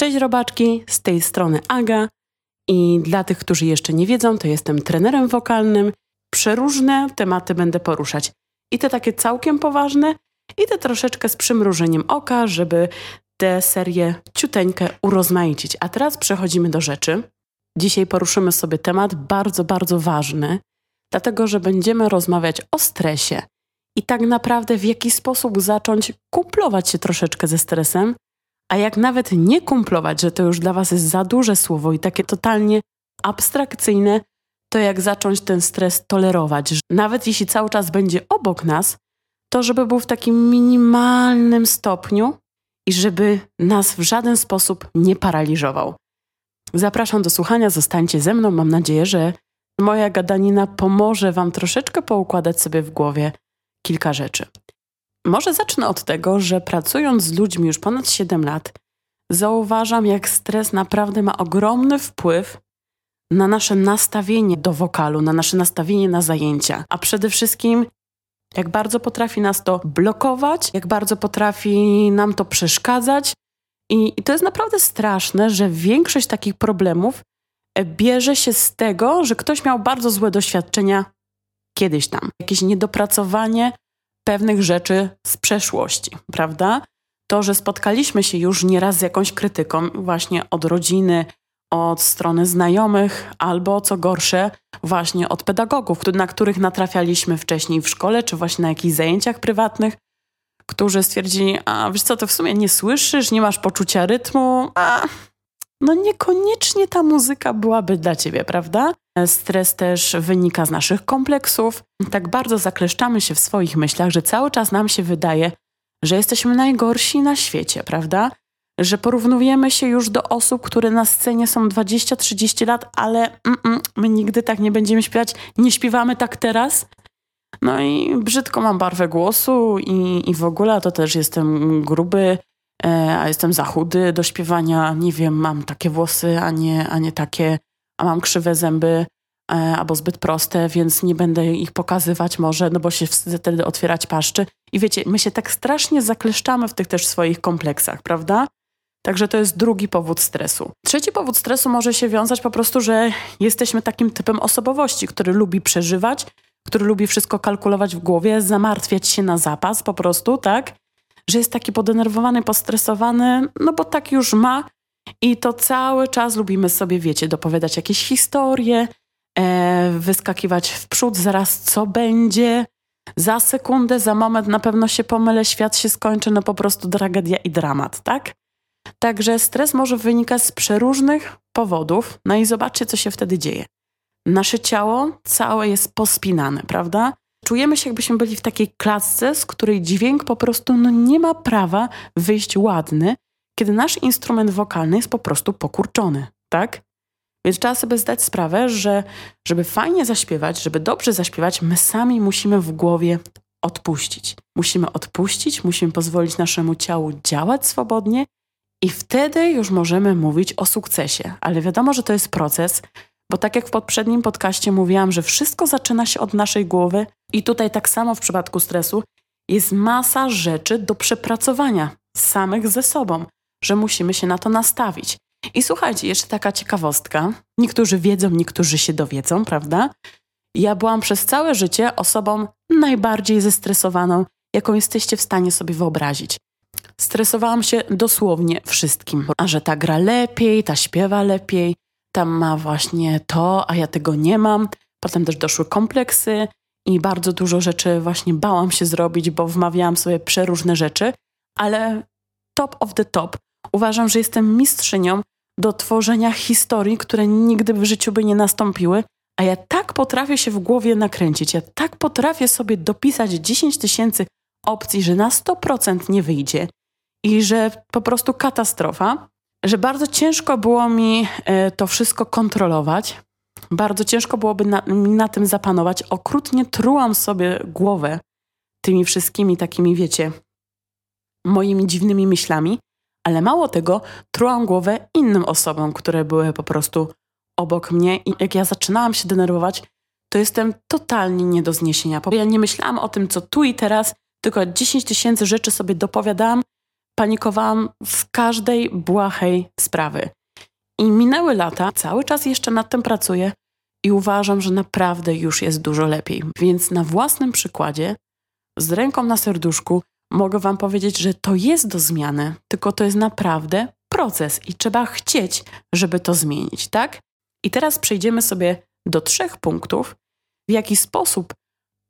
Cześć robaczki, z tej strony Aga i dla tych, którzy jeszcze nie wiedzą, to jestem trenerem wokalnym. Przeróżne tematy będę poruszać. I te takie całkiem poważne, i te troszeczkę z przymrużeniem oka, żeby tę serię ciuteńkę urozmaicić. A teraz przechodzimy do rzeczy. Dzisiaj poruszymy sobie temat bardzo, bardzo ważny, dlatego że będziemy rozmawiać o stresie i tak naprawdę w jaki sposób zacząć kumplować się troszeczkę ze stresem, a jak nawet nie kumplować, że to już dla Was jest za duże słowo i takie totalnie abstrakcyjne, to jak zacząć ten stres tolerować. Nawet jeśli cały czas będzie obok nas, to żeby był w takim minimalnym stopniu i żeby nas w żaden sposób nie paraliżował. Zapraszam do słuchania, zostańcie ze mną. Mam nadzieję, że moja gadanina pomoże Wam troszeczkę poukładać sobie w głowie kilka rzeczy. Może zacznę od tego, że pracując z ludźmi już ponad 7 lat, zauważam, jak stres naprawdę ma ogromny wpływ na nasze nastawienie do wokalu, na nasze nastawienie na zajęcia, a przede wszystkim jak bardzo potrafi nas to blokować, jak bardzo potrafi nam to przeszkadzać. I, I, to jest naprawdę straszne, że większość takich problemów e, bierze się z tego, że ktoś miał bardzo złe doświadczenia kiedyś tam. Jakieś niedopracowanie pewnych rzeczy z przeszłości, prawda? To, że spotkaliśmy się już nieraz z jakąś krytyką, właśnie od rodziny, od strony znajomych, albo co gorsze, właśnie od pedagogów, na których natrafialiśmy wcześniej w szkole, czy właśnie na jakichś zajęciach prywatnych, którzy stwierdzili, a wiesz co, to w sumie nie słyszysz, nie masz poczucia rytmu, a no niekoniecznie ta muzyka byłaby dla ciebie, prawda? Stres też wynika z naszych kompleksów. Tak bardzo zakleszczamy się w swoich myślach, że cały czas nam się wydaje, że jesteśmy najgorsi na świecie, prawda? Że porównujemy się już do osób, które na scenie są 20-30 lat, ale mm, mm, my nigdy tak nie będziemy śpiewać, nie śpiewamy tak teraz. No i brzydko mam barwę głosu i, i w ogóle to też jestem gruby, a jestem za chudy do śpiewania. Nie wiem, mam takie włosy, a nie, a nie takie, a mam krzywe zęby e, albo zbyt proste, więc nie będę ich pokazywać może, no bo się wtedy otwierać paszczy. I wiecie, my się tak strasznie zakleszczamy w tych też swoich kompleksach, prawda? Także to jest drugi powód stresu. Trzeci powód stresu może się wiązać po prostu, że jesteśmy takim typem osobowości, który lubi przeżywać, który lubi wszystko kalkulować w głowie, zamartwiać się na zapas po prostu, tak? Że jest taki podenerwowany, postresowany, no bo tak już ma i to cały czas lubimy sobie, wiecie, dopowiadać jakieś historie, e, wyskakiwać w przód, zaraz co będzie, za sekundę, za moment na pewno się pomylę, świat się skończy, no po prostu tragedia i dramat, tak? Także stres może wynikać z przeróżnych powodów, no i zobaczcie, co się wtedy dzieje. Nasze ciało całe jest pospinane, prawda? Czujemy się, jakbyśmy byli w takiej klatce, z której dźwięk po prostu no, nie ma prawa wyjść ładny, kiedy nasz instrument wokalny jest po prostu pokurczony, tak? Więc trzeba sobie zdać sprawę, że żeby fajnie zaśpiewać, żeby dobrze zaśpiewać, my sami musimy w głowie odpuścić. Musimy odpuścić, musimy pozwolić naszemu ciału działać swobodnie i wtedy już możemy mówić o sukcesie. Ale wiadomo, że to jest proces, bo tak jak w poprzednim podcaście mówiłam, że wszystko zaczyna się od naszej głowy i tutaj tak samo w przypadku stresu jest masa rzeczy do przepracowania samych ze sobą, że musimy się na to nastawić. I słuchajcie, jeszcze taka ciekawostka. Niektórzy wiedzą, niektórzy się dowiedzą, prawda? Ja byłam przez całe życie osobą najbardziej zestresowaną, jaką jesteście w stanie sobie wyobrazić. Stresowałam się dosłownie wszystkim. A że ta gra lepiej, ta śpiewa lepiej, tam ma właśnie to, a ja tego nie mam. Potem też doszły kompleksy i bardzo dużo rzeczy właśnie bałam się zrobić, bo wmawiałam sobie przeróżne rzeczy, ale top of the top. Uważam, że jestem mistrzynią do tworzenia historii, które nigdy w życiu by nie nastąpiły, a ja tak potrafię się w głowie nakręcić, ja tak potrafię sobie dopisać 10 tysięcy opcji, że na 100% nie wyjdzie i że po prostu katastrofa, że bardzo ciężko było mi e, to wszystko kontrolować. Bardzo ciężko byłoby na, na tym zapanować. Okrutnie trułam sobie głowę tymi wszystkimi takimi, wiecie, moimi dziwnymi myślami, ale mało tego, trułam głowę innym osobom, które były po prostu obok mnie i jak ja zaczynałam się denerwować, to jestem totalnie nie do zniesienia. Ja nie myślałam o tym, co tu i teraz, tylko 10 tysięcy rzeczy sobie dopowiadałam, panikowałam z każdej błahej sprawy. I minęły lata, cały czas jeszcze nad tym pracuję i uważam, że naprawdę już jest dużo lepiej. Więc na własnym przykładzie, z ręką na serduszku, mogę Wam powiedzieć, że to jest do zmiany, tylko to jest naprawdę proces i trzeba chcieć, żeby to zmienić, tak? I teraz przejdziemy sobie do trzech punktów, w jaki sposób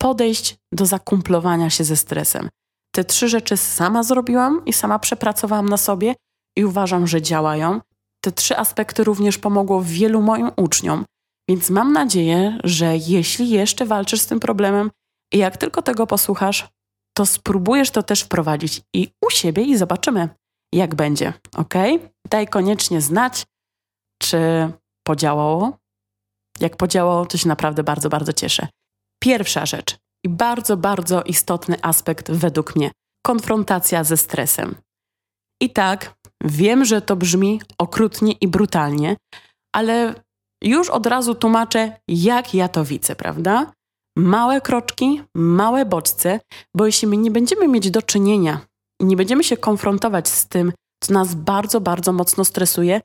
podejść do zakumplowania się ze stresem. Te trzy rzeczy sama zrobiłam i sama przepracowałam na sobie i uważam, że działają. Te trzy aspekty również pomogło wielu moim uczniom, więc mam nadzieję, że jeśli jeszcze walczysz z tym problemem i jak tylko tego posłuchasz, to spróbujesz to też wprowadzić i u siebie i zobaczymy, jak będzie. Ok? Daj koniecznie znać, czy podziałało. Jak podziałało, to się naprawdę bardzo, bardzo cieszę. Pierwsza rzecz i bardzo, bardzo istotny aspekt według mnie konfrontacja ze stresem. I tak, wiem, że to brzmi okrutnie i brutalnie, ale już od razu tłumaczę, jak ja to widzę, prawda? Małe kroczki, małe bodźce, bo jeśli my nie będziemy mieć do czynienia i nie będziemy się konfrontować z tym, co nas bardzo, bardzo mocno stresuje,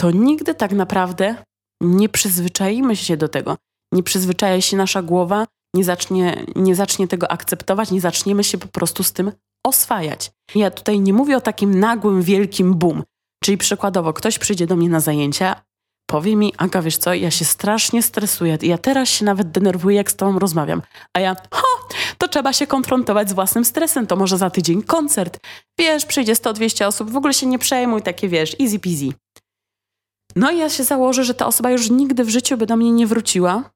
to nigdy tak naprawdę nie przyzwyczaimy się do tego. Nie przyzwyczaja się nasza głowa, nie zacznie, nie zacznie tego akceptować, nie zaczniemy się po prostu z tym oswajać. Ja tutaj nie mówię o takim nagłym, wielkim boom. Czyli przykładowo, ktoś przyjdzie do mnie na zajęcia, powie mi, Aga, wiesz co, ja się strasznie stresuję, ja teraz się nawet denerwuję, jak z tobą rozmawiam. A ja, ho, to trzeba się konfrontować z własnym stresem, to może za tydzień koncert. Wiesz, przyjdzie 100-200 osób, w ogóle się nie przejmuj, takie wiesz, easy peasy. No i ja się założę, że ta osoba już nigdy w życiu by do mnie nie wróciła,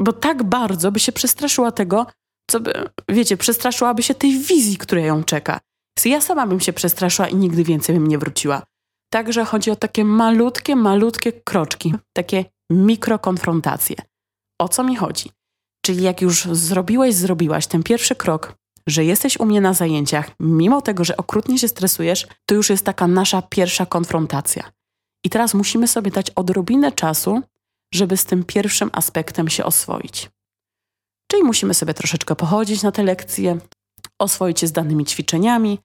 bo tak bardzo by się przestraszyła tego, co by, wiecie, przestraszyłaby się tej wizji, która ją czeka. Ja sama bym się przestraszyła i nigdy więcej bym nie wróciła. Także chodzi o takie malutkie, malutkie kroczki, takie mikrokonfrontacje. O co mi chodzi? Czyli jak już zrobiłeś, zrobiłaś ten pierwszy krok, że jesteś u mnie na zajęciach, mimo tego, że okrutnie się stresujesz, to już jest taka nasza pierwsza konfrontacja. I teraz musimy sobie dać odrobinę czasu, żeby z tym pierwszym aspektem się oswoić. Czyli musimy sobie troszeczkę pochodzić na te lekcje, oswoić się z danymi ćwiczeniami,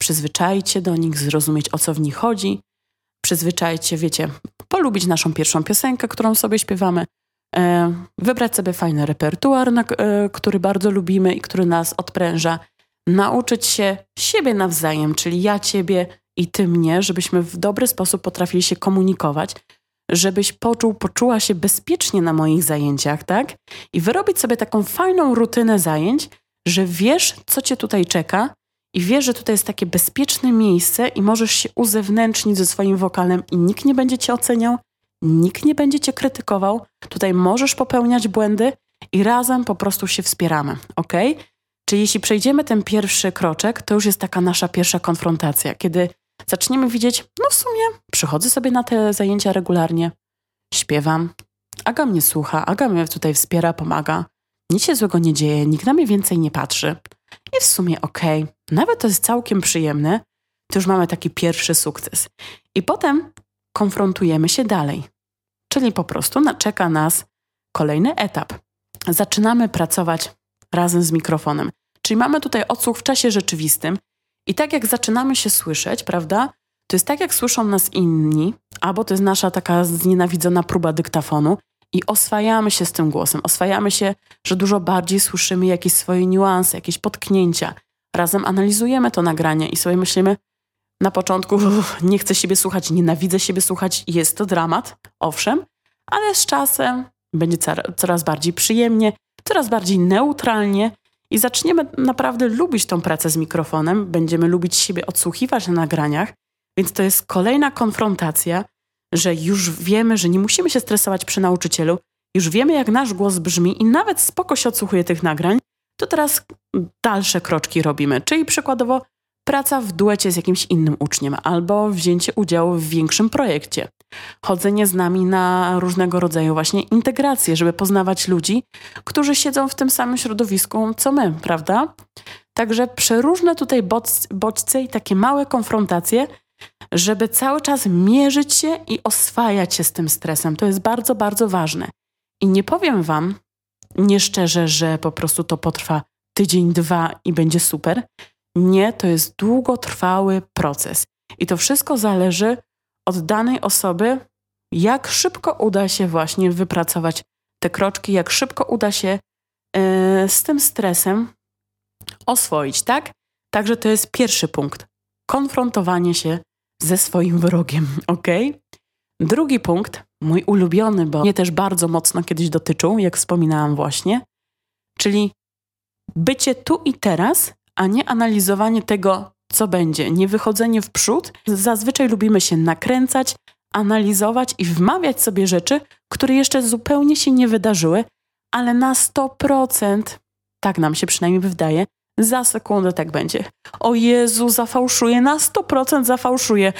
przyzwyczaić się do nich, zrozumieć o co w nich chodzi, przyzwyczaić się, wiecie, polubić naszą pierwszą piosenkę, którą sobie śpiewamy, e, wybrać sobie fajny repertuar, na, e, który bardzo lubimy i który nas odpręża, nauczyć się siebie nawzajem, czyli ja ciebie i ty mnie, żebyśmy w dobry sposób potrafili się komunikować, żebyś poczuł, poczuła się bezpiecznie na moich zajęciach, tak? I wyrobić sobie taką fajną rutynę zajęć, że wiesz, co cię tutaj czeka i wiesz, że tutaj jest takie bezpieczne miejsce i możesz się uzewnętrznić ze swoim wokalem i nikt nie będzie cię oceniał, nikt nie będzie cię krytykował. Tutaj możesz popełniać błędy i razem po prostu się wspieramy, ok? Czyli jeśli przejdziemy ten pierwszy kroczek, to już jest taka nasza pierwsza konfrontacja, kiedy zaczniemy widzieć, no w sumie przychodzę sobie na te zajęcia regularnie, śpiewam, Aga mnie słucha, Aga mnie tutaj wspiera, pomaga, nic się złego nie dzieje, nikt na mnie więcej nie patrzy. I w sumie okej, okay, nawet to jest całkiem przyjemne, to już mamy taki pierwszy sukces. I potem konfrontujemy się dalej. Czyli po prostu czeka nas kolejny etap. Zaczynamy pracować razem z mikrofonem. Czyli mamy tutaj odsłuch w czasie rzeczywistym i tak jak zaczynamy się słyszeć, prawda? To jest tak, jak słyszą nas inni, albo to jest nasza taka znienawidzona próba dyktafonu i oswajamy się z tym głosem. Oswajamy się, że dużo bardziej słyszymy jakieś swoje niuanse, jakieś potknięcia. Razem analizujemy to nagranie i sobie myślimy, na początku nie chcę siebie słuchać, nienawidzę siebie słuchać, jest to dramat, owszem, ale z czasem będzie coraz bardziej przyjemnie, coraz bardziej neutralnie i zaczniemy naprawdę lubić tą pracę z mikrofonem, będziemy lubić siebie odsłuchiwać na nagraniach, więc to jest kolejna konfrontacja, że już wiemy, że nie musimy się stresować przy nauczycielu, już wiemy, jak nasz głos brzmi i nawet spoko się odsłuchuje tych nagrań, to teraz dalsze kroczki robimy, czyli przykładowo praca w duecie z jakimś innym uczniem albo wzięcie udziału w większym projekcie. Chodzenie z nami na różnego rodzaju właśnie integracje, żeby poznawać ludzi, którzy siedzą w tym samym środowisku co my, prawda? Także przeróżne tutaj bodźce i takie małe konfrontacje, żeby cały czas mierzyć się i oswajać się z tym stresem. To jest bardzo, bardzo ważne. I nie powiem Wam nieszczerze, że po prostu to potrwa tydzień, dwa i będzie super. Nie, to jest długotrwały proces. I to wszystko zależy od danej osoby, jak szybko uda się właśnie wypracować te kroczki, jak szybko uda się yy, z tym stresem oswoić, tak? Także to jest pierwszy punkt. Konfrontowanie się ze swoim wrogiem, ok? Drugi punkt, mój ulubiony, bo mnie też bardzo mocno kiedyś dotyczył, jak wspominałam właśnie, czyli bycie tu i teraz, a nie analizowanie tego, co będzie, nie wychodzenie w przód. Zazwyczaj lubimy się nakręcać, analizować i wmawiać sobie rzeczy, które jeszcze zupełnie się nie wydarzyły, ale na 100%, tak nam się przynajmniej wydaje, za sekundę tak będzie. O Jezu, zafałszuję, na 100% zafałszuję.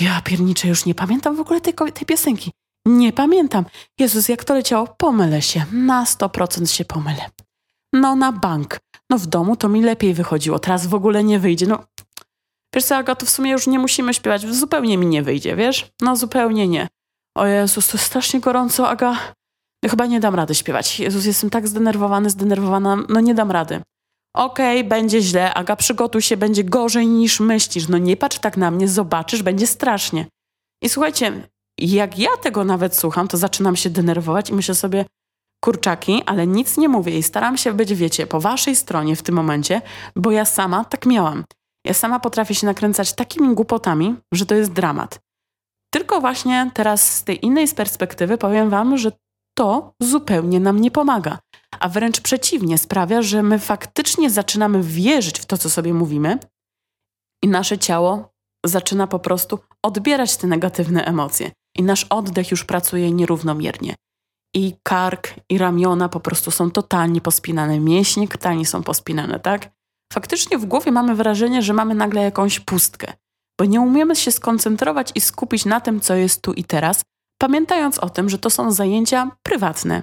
Ja pierniczę, już nie pamiętam w ogóle tej, tej piosenki. Nie pamiętam. Jezus, jak to leciało, pomylę się. Na 100% się pomylę. No na bank. No w domu to mi lepiej wychodziło. Teraz w ogóle nie wyjdzie. No wiesz co, Aga, to w sumie już nie musimy śpiewać. Zupełnie mi nie wyjdzie, wiesz? No zupełnie nie. O Jezus, to strasznie gorąco, Aga. No, chyba nie dam rady śpiewać. Jezus, jestem tak zdenerwowany, zdenerwowana. No nie dam rady. Okej, okay, będzie źle, Aga, przygotuj się, będzie gorzej niż myślisz. No nie patrz tak na mnie, zobaczysz, będzie strasznie. I słuchajcie, jak ja tego nawet słucham, to zaczynam się denerwować i myślę sobie, kurczaki, ale nic nie mówię i staram się być, wiecie, po waszej stronie w tym momencie, bo ja sama tak miałam. Ja sama potrafię się nakręcać takimi głupotami, że to jest dramat. Tylko właśnie teraz z tej innej perspektywy powiem wam, że to zupełnie nam nie pomaga, a wręcz przeciwnie sprawia, że my faktycznie zaczynamy wierzyć w to, co sobie mówimy i nasze ciało zaczyna po prostu odbierać te negatywne emocje i nasz oddech już pracuje nierównomiernie. I kark, i ramiona po prostu są totalnie pospinane, mięśnie totalnie są pospinane, tak? Faktycznie w głowie mamy wrażenie, że mamy nagle jakąś pustkę, bo nie umiemy się skoncentrować i skupić na tym, co jest tu i teraz, pamiętając o tym, że to są zajęcia prywatne.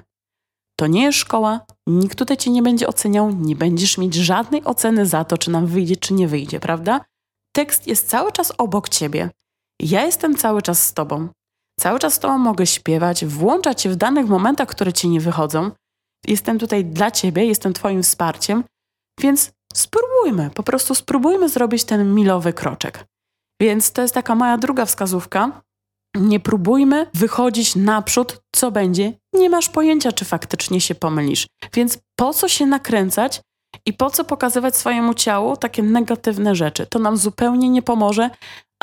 To nie jest szkoła, nikt tutaj cię nie będzie oceniał, nie będziesz mieć żadnej oceny za to, czy nam wyjdzie, czy nie wyjdzie, prawda? Tekst jest cały czas obok ciebie. Ja jestem cały czas z tobą. Cały czas z tobą mogę śpiewać, włączać się w danych momentach, które ci nie wychodzą. Jestem tutaj dla ciebie, jestem twoim wsparciem, więc spróbujmy, po prostu spróbujmy zrobić ten milowy kroczek. Więc to jest taka moja druga wskazówka, nie próbujmy wychodzić naprzód, co będzie. Nie masz pojęcia, czy faktycznie się pomylisz. Więc po co się nakręcać i po co pokazywać swojemu ciału takie negatywne rzeczy? To nam zupełnie nie pomoże,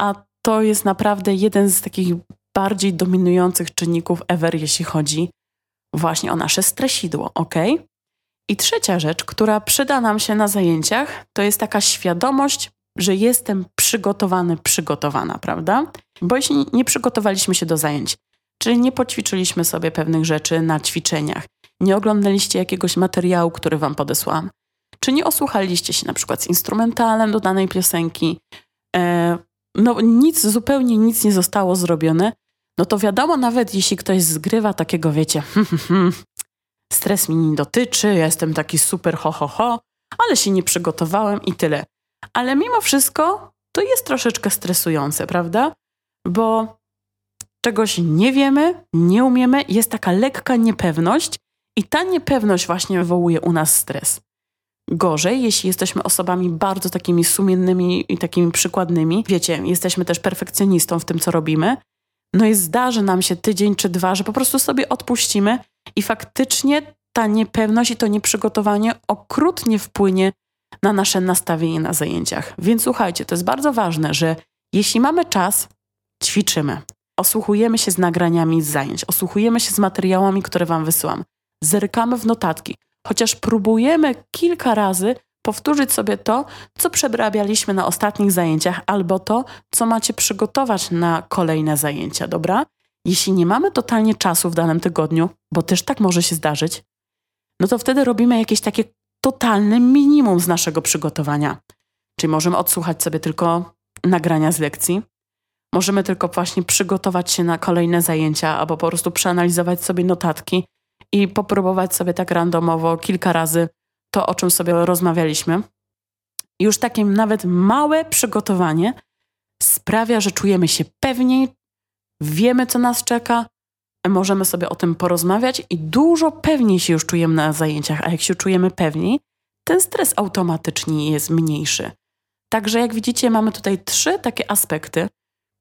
a to jest naprawdę jeden z takich bardziej dominujących czynników ever, jeśli chodzi właśnie o nasze stresidło, ok? I trzecia rzecz, która przyda nam się na zajęciach, to jest taka świadomość, że jestem przygotowany, przygotowana, prawda? Bo jeśli nie przygotowaliśmy się do zajęć, czyli nie poćwiczyliśmy sobie pewnych rzeczy na ćwiczeniach, nie oglądaliście jakiegoś materiału, który wam podesłałam, czy nie osłuchaliście się na przykład z instrumentalem do danej piosenki, e, no nic, zupełnie nic nie zostało zrobione, no to wiadomo, nawet jeśli ktoś zgrywa takiego, wiecie, hmm, hmm, hmm, stres mi nie dotyczy, ja jestem taki super ho, ho, ho, ale się nie przygotowałem i tyle. Ale mimo wszystko to jest troszeczkę stresujące, prawda? Bo czegoś nie wiemy, nie umiemy, jest taka lekka niepewność i ta niepewność właśnie wywołuje u nas stres. Gorzej, jeśli jesteśmy osobami bardzo takimi sumiennymi i takimi przykładnymi. Wiecie, jesteśmy też perfekcjonistą w tym, co robimy. No i zdarzy nam się tydzień czy dwa, że po prostu sobie odpuścimy i faktycznie ta niepewność i to nieprzygotowanie okrutnie wpłynie na nasze nastawienie na zajęciach. Więc słuchajcie, to jest bardzo ważne, że jeśli mamy czas, ćwiczymy. Osłuchujemy się z nagraniami z zajęć, osłuchujemy się z materiałami, które Wam wysyłam. Zerkamy w notatki, chociaż próbujemy kilka razy powtórzyć sobie to, co przebrabialiśmy na ostatnich zajęciach, albo to, co macie przygotować na kolejne zajęcia, dobra? Jeśli nie mamy totalnie czasu w danym tygodniu, bo też tak może się zdarzyć, no to wtedy robimy jakieś takie totalne minimum z naszego przygotowania. Czyli możemy odsłuchać sobie tylko nagrania z lekcji, możemy tylko właśnie przygotować się na kolejne zajęcia, albo po prostu przeanalizować sobie notatki i popróbować sobie tak randomowo kilka razy to, o czym sobie rozmawialiśmy. Już takie nawet małe przygotowanie sprawia, że czujemy się pewniej, wiemy, co nas czeka, możemy sobie o tym porozmawiać i dużo pewniej się już czujemy na zajęciach, a jak się czujemy pewniej, ten stres automatycznie jest mniejszy. Także jak widzicie, mamy tutaj trzy takie aspekty,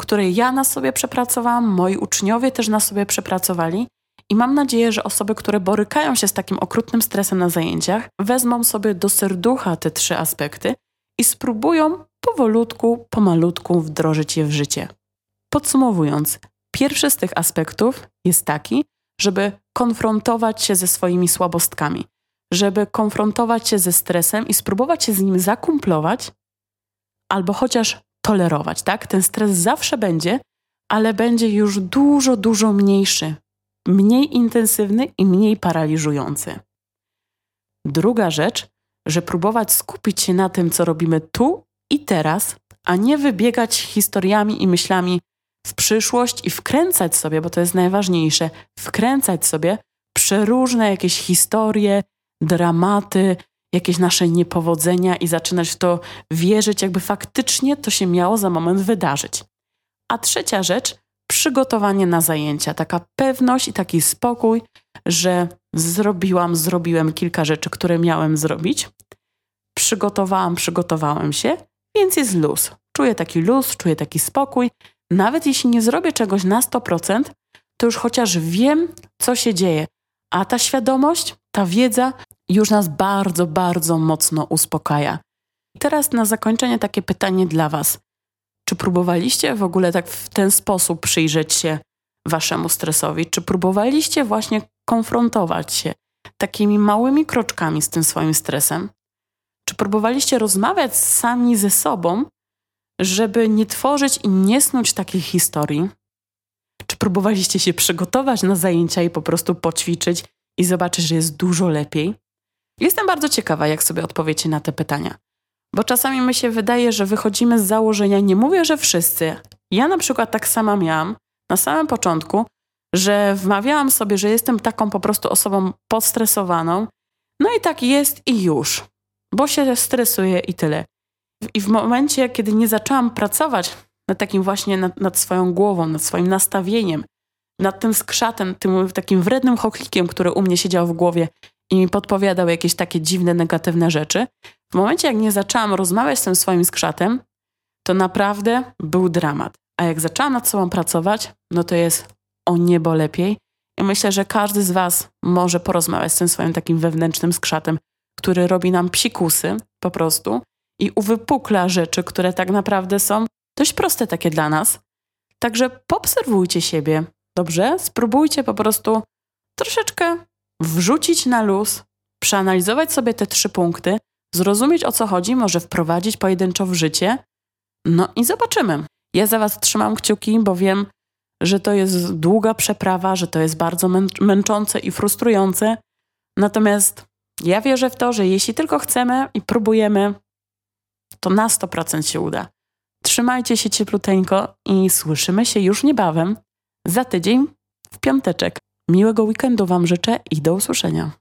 które ja na sobie przepracowałam, moi uczniowie też na sobie przepracowali. I mam nadzieję, że osoby, które borykają się z takim okrutnym stresem na zajęciach, wezmą sobie do serducha te trzy aspekty i spróbują powolutku, pomalutku wdrożyć je w życie. Podsumowując, pierwszy z tych aspektów jest taki, żeby konfrontować się ze swoimi słabostkami, żeby konfrontować się ze stresem i spróbować się z nim zakumplować, albo chociaż tolerować, tak? Ten stres zawsze będzie, ale będzie już dużo, dużo mniejszy, mniej intensywny i mniej paraliżujący. Druga rzecz, że próbować skupić się na tym, co robimy tu i teraz, a nie wybiegać historiami i myślami w przyszłość i wkręcać sobie, bo to jest najważniejsze, wkręcać sobie przeróżne jakieś historie, dramaty, jakieś nasze niepowodzenia i zaczynać w to wierzyć, jakby faktycznie to się miało za moment wydarzyć. A trzecia rzecz, przygotowanie na zajęcia, taka pewność i taki spokój, że zrobiłam, zrobiłem kilka rzeczy, które miałem zrobić. Przygotowałam, przygotowałem się, więc jest luz. Czuję taki luz, czuję taki spokój. Nawet jeśli nie zrobię czegoś na 100%, to już chociaż wiem, co się dzieje. A ta świadomość, ta wiedza już nas bardzo, bardzo mocno uspokaja. Teraz na zakończenie takie pytanie dla Was. Czy próbowaliście w ogóle tak w ten sposób przyjrzeć się Waszemu stresowi? Czy próbowaliście właśnie konfrontować się takimi małymi kroczkami z tym swoim stresem? Czy próbowaliście rozmawiać sami ze sobą, żeby nie tworzyć i nie snuć takich historii? Czy próbowaliście się przygotować na zajęcia i po prostu poćwiczyć i zobaczyć, że jest dużo lepiej? Jestem bardzo ciekawa, jak sobie odpowiecie na te pytania. Bo czasami mi się wydaje, że wychodzimy z założenia, nie mówię, że wszyscy. Ja na przykład tak sama miałam na samym początku, że wmawiałam sobie, że jestem taką po prostu osobą podstresowaną. No i tak jest i już, bo się stresuję i tyle. I w momencie, kiedy nie zaczęłam pracować nad takim właśnie, nad, nad swoją głową, nad swoim nastawieniem, nad tym skrzatem, tym takim wrednym choklikiem, który u mnie siedział w głowie i mi podpowiadał jakieś takie dziwne, negatywne rzeczy. W momencie, jak nie zaczęłam rozmawiać z tym swoim skrzatem, to naprawdę był dramat. A jak zaczęłam nad sobą pracować, no to jest o niebo lepiej. I myślę, że każdy z Was może porozmawiać z tym swoim takim wewnętrznym skrzatem, który robi nam psikusy po prostu i uwypukla rzeczy, które tak naprawdę są dość proste takie dla nas. Także poobserwujcie siebie, dobrze? Spróbujcie po prostu troszeczkę wrzucić na luz, przeanalizować sobie te trzy punkty, zrozumieć o co chodzi, może wprowadzić pojedynczo w życie. No i zobaczymy. Ja za Was trzymam kciuki, bo wiem, że to jest długa przeprawa, że to jest bardzo męczące i frustrujące. Natomiast ja wierzę w to, że jeśli tylko chcemy i próbujemy, to na 100% się uda. Trzymajcie się ciepluteńko i słyszymy się już niebawem za tydzień w piąteczek. Miłego weekendu Wam życzę i do usłyszenia.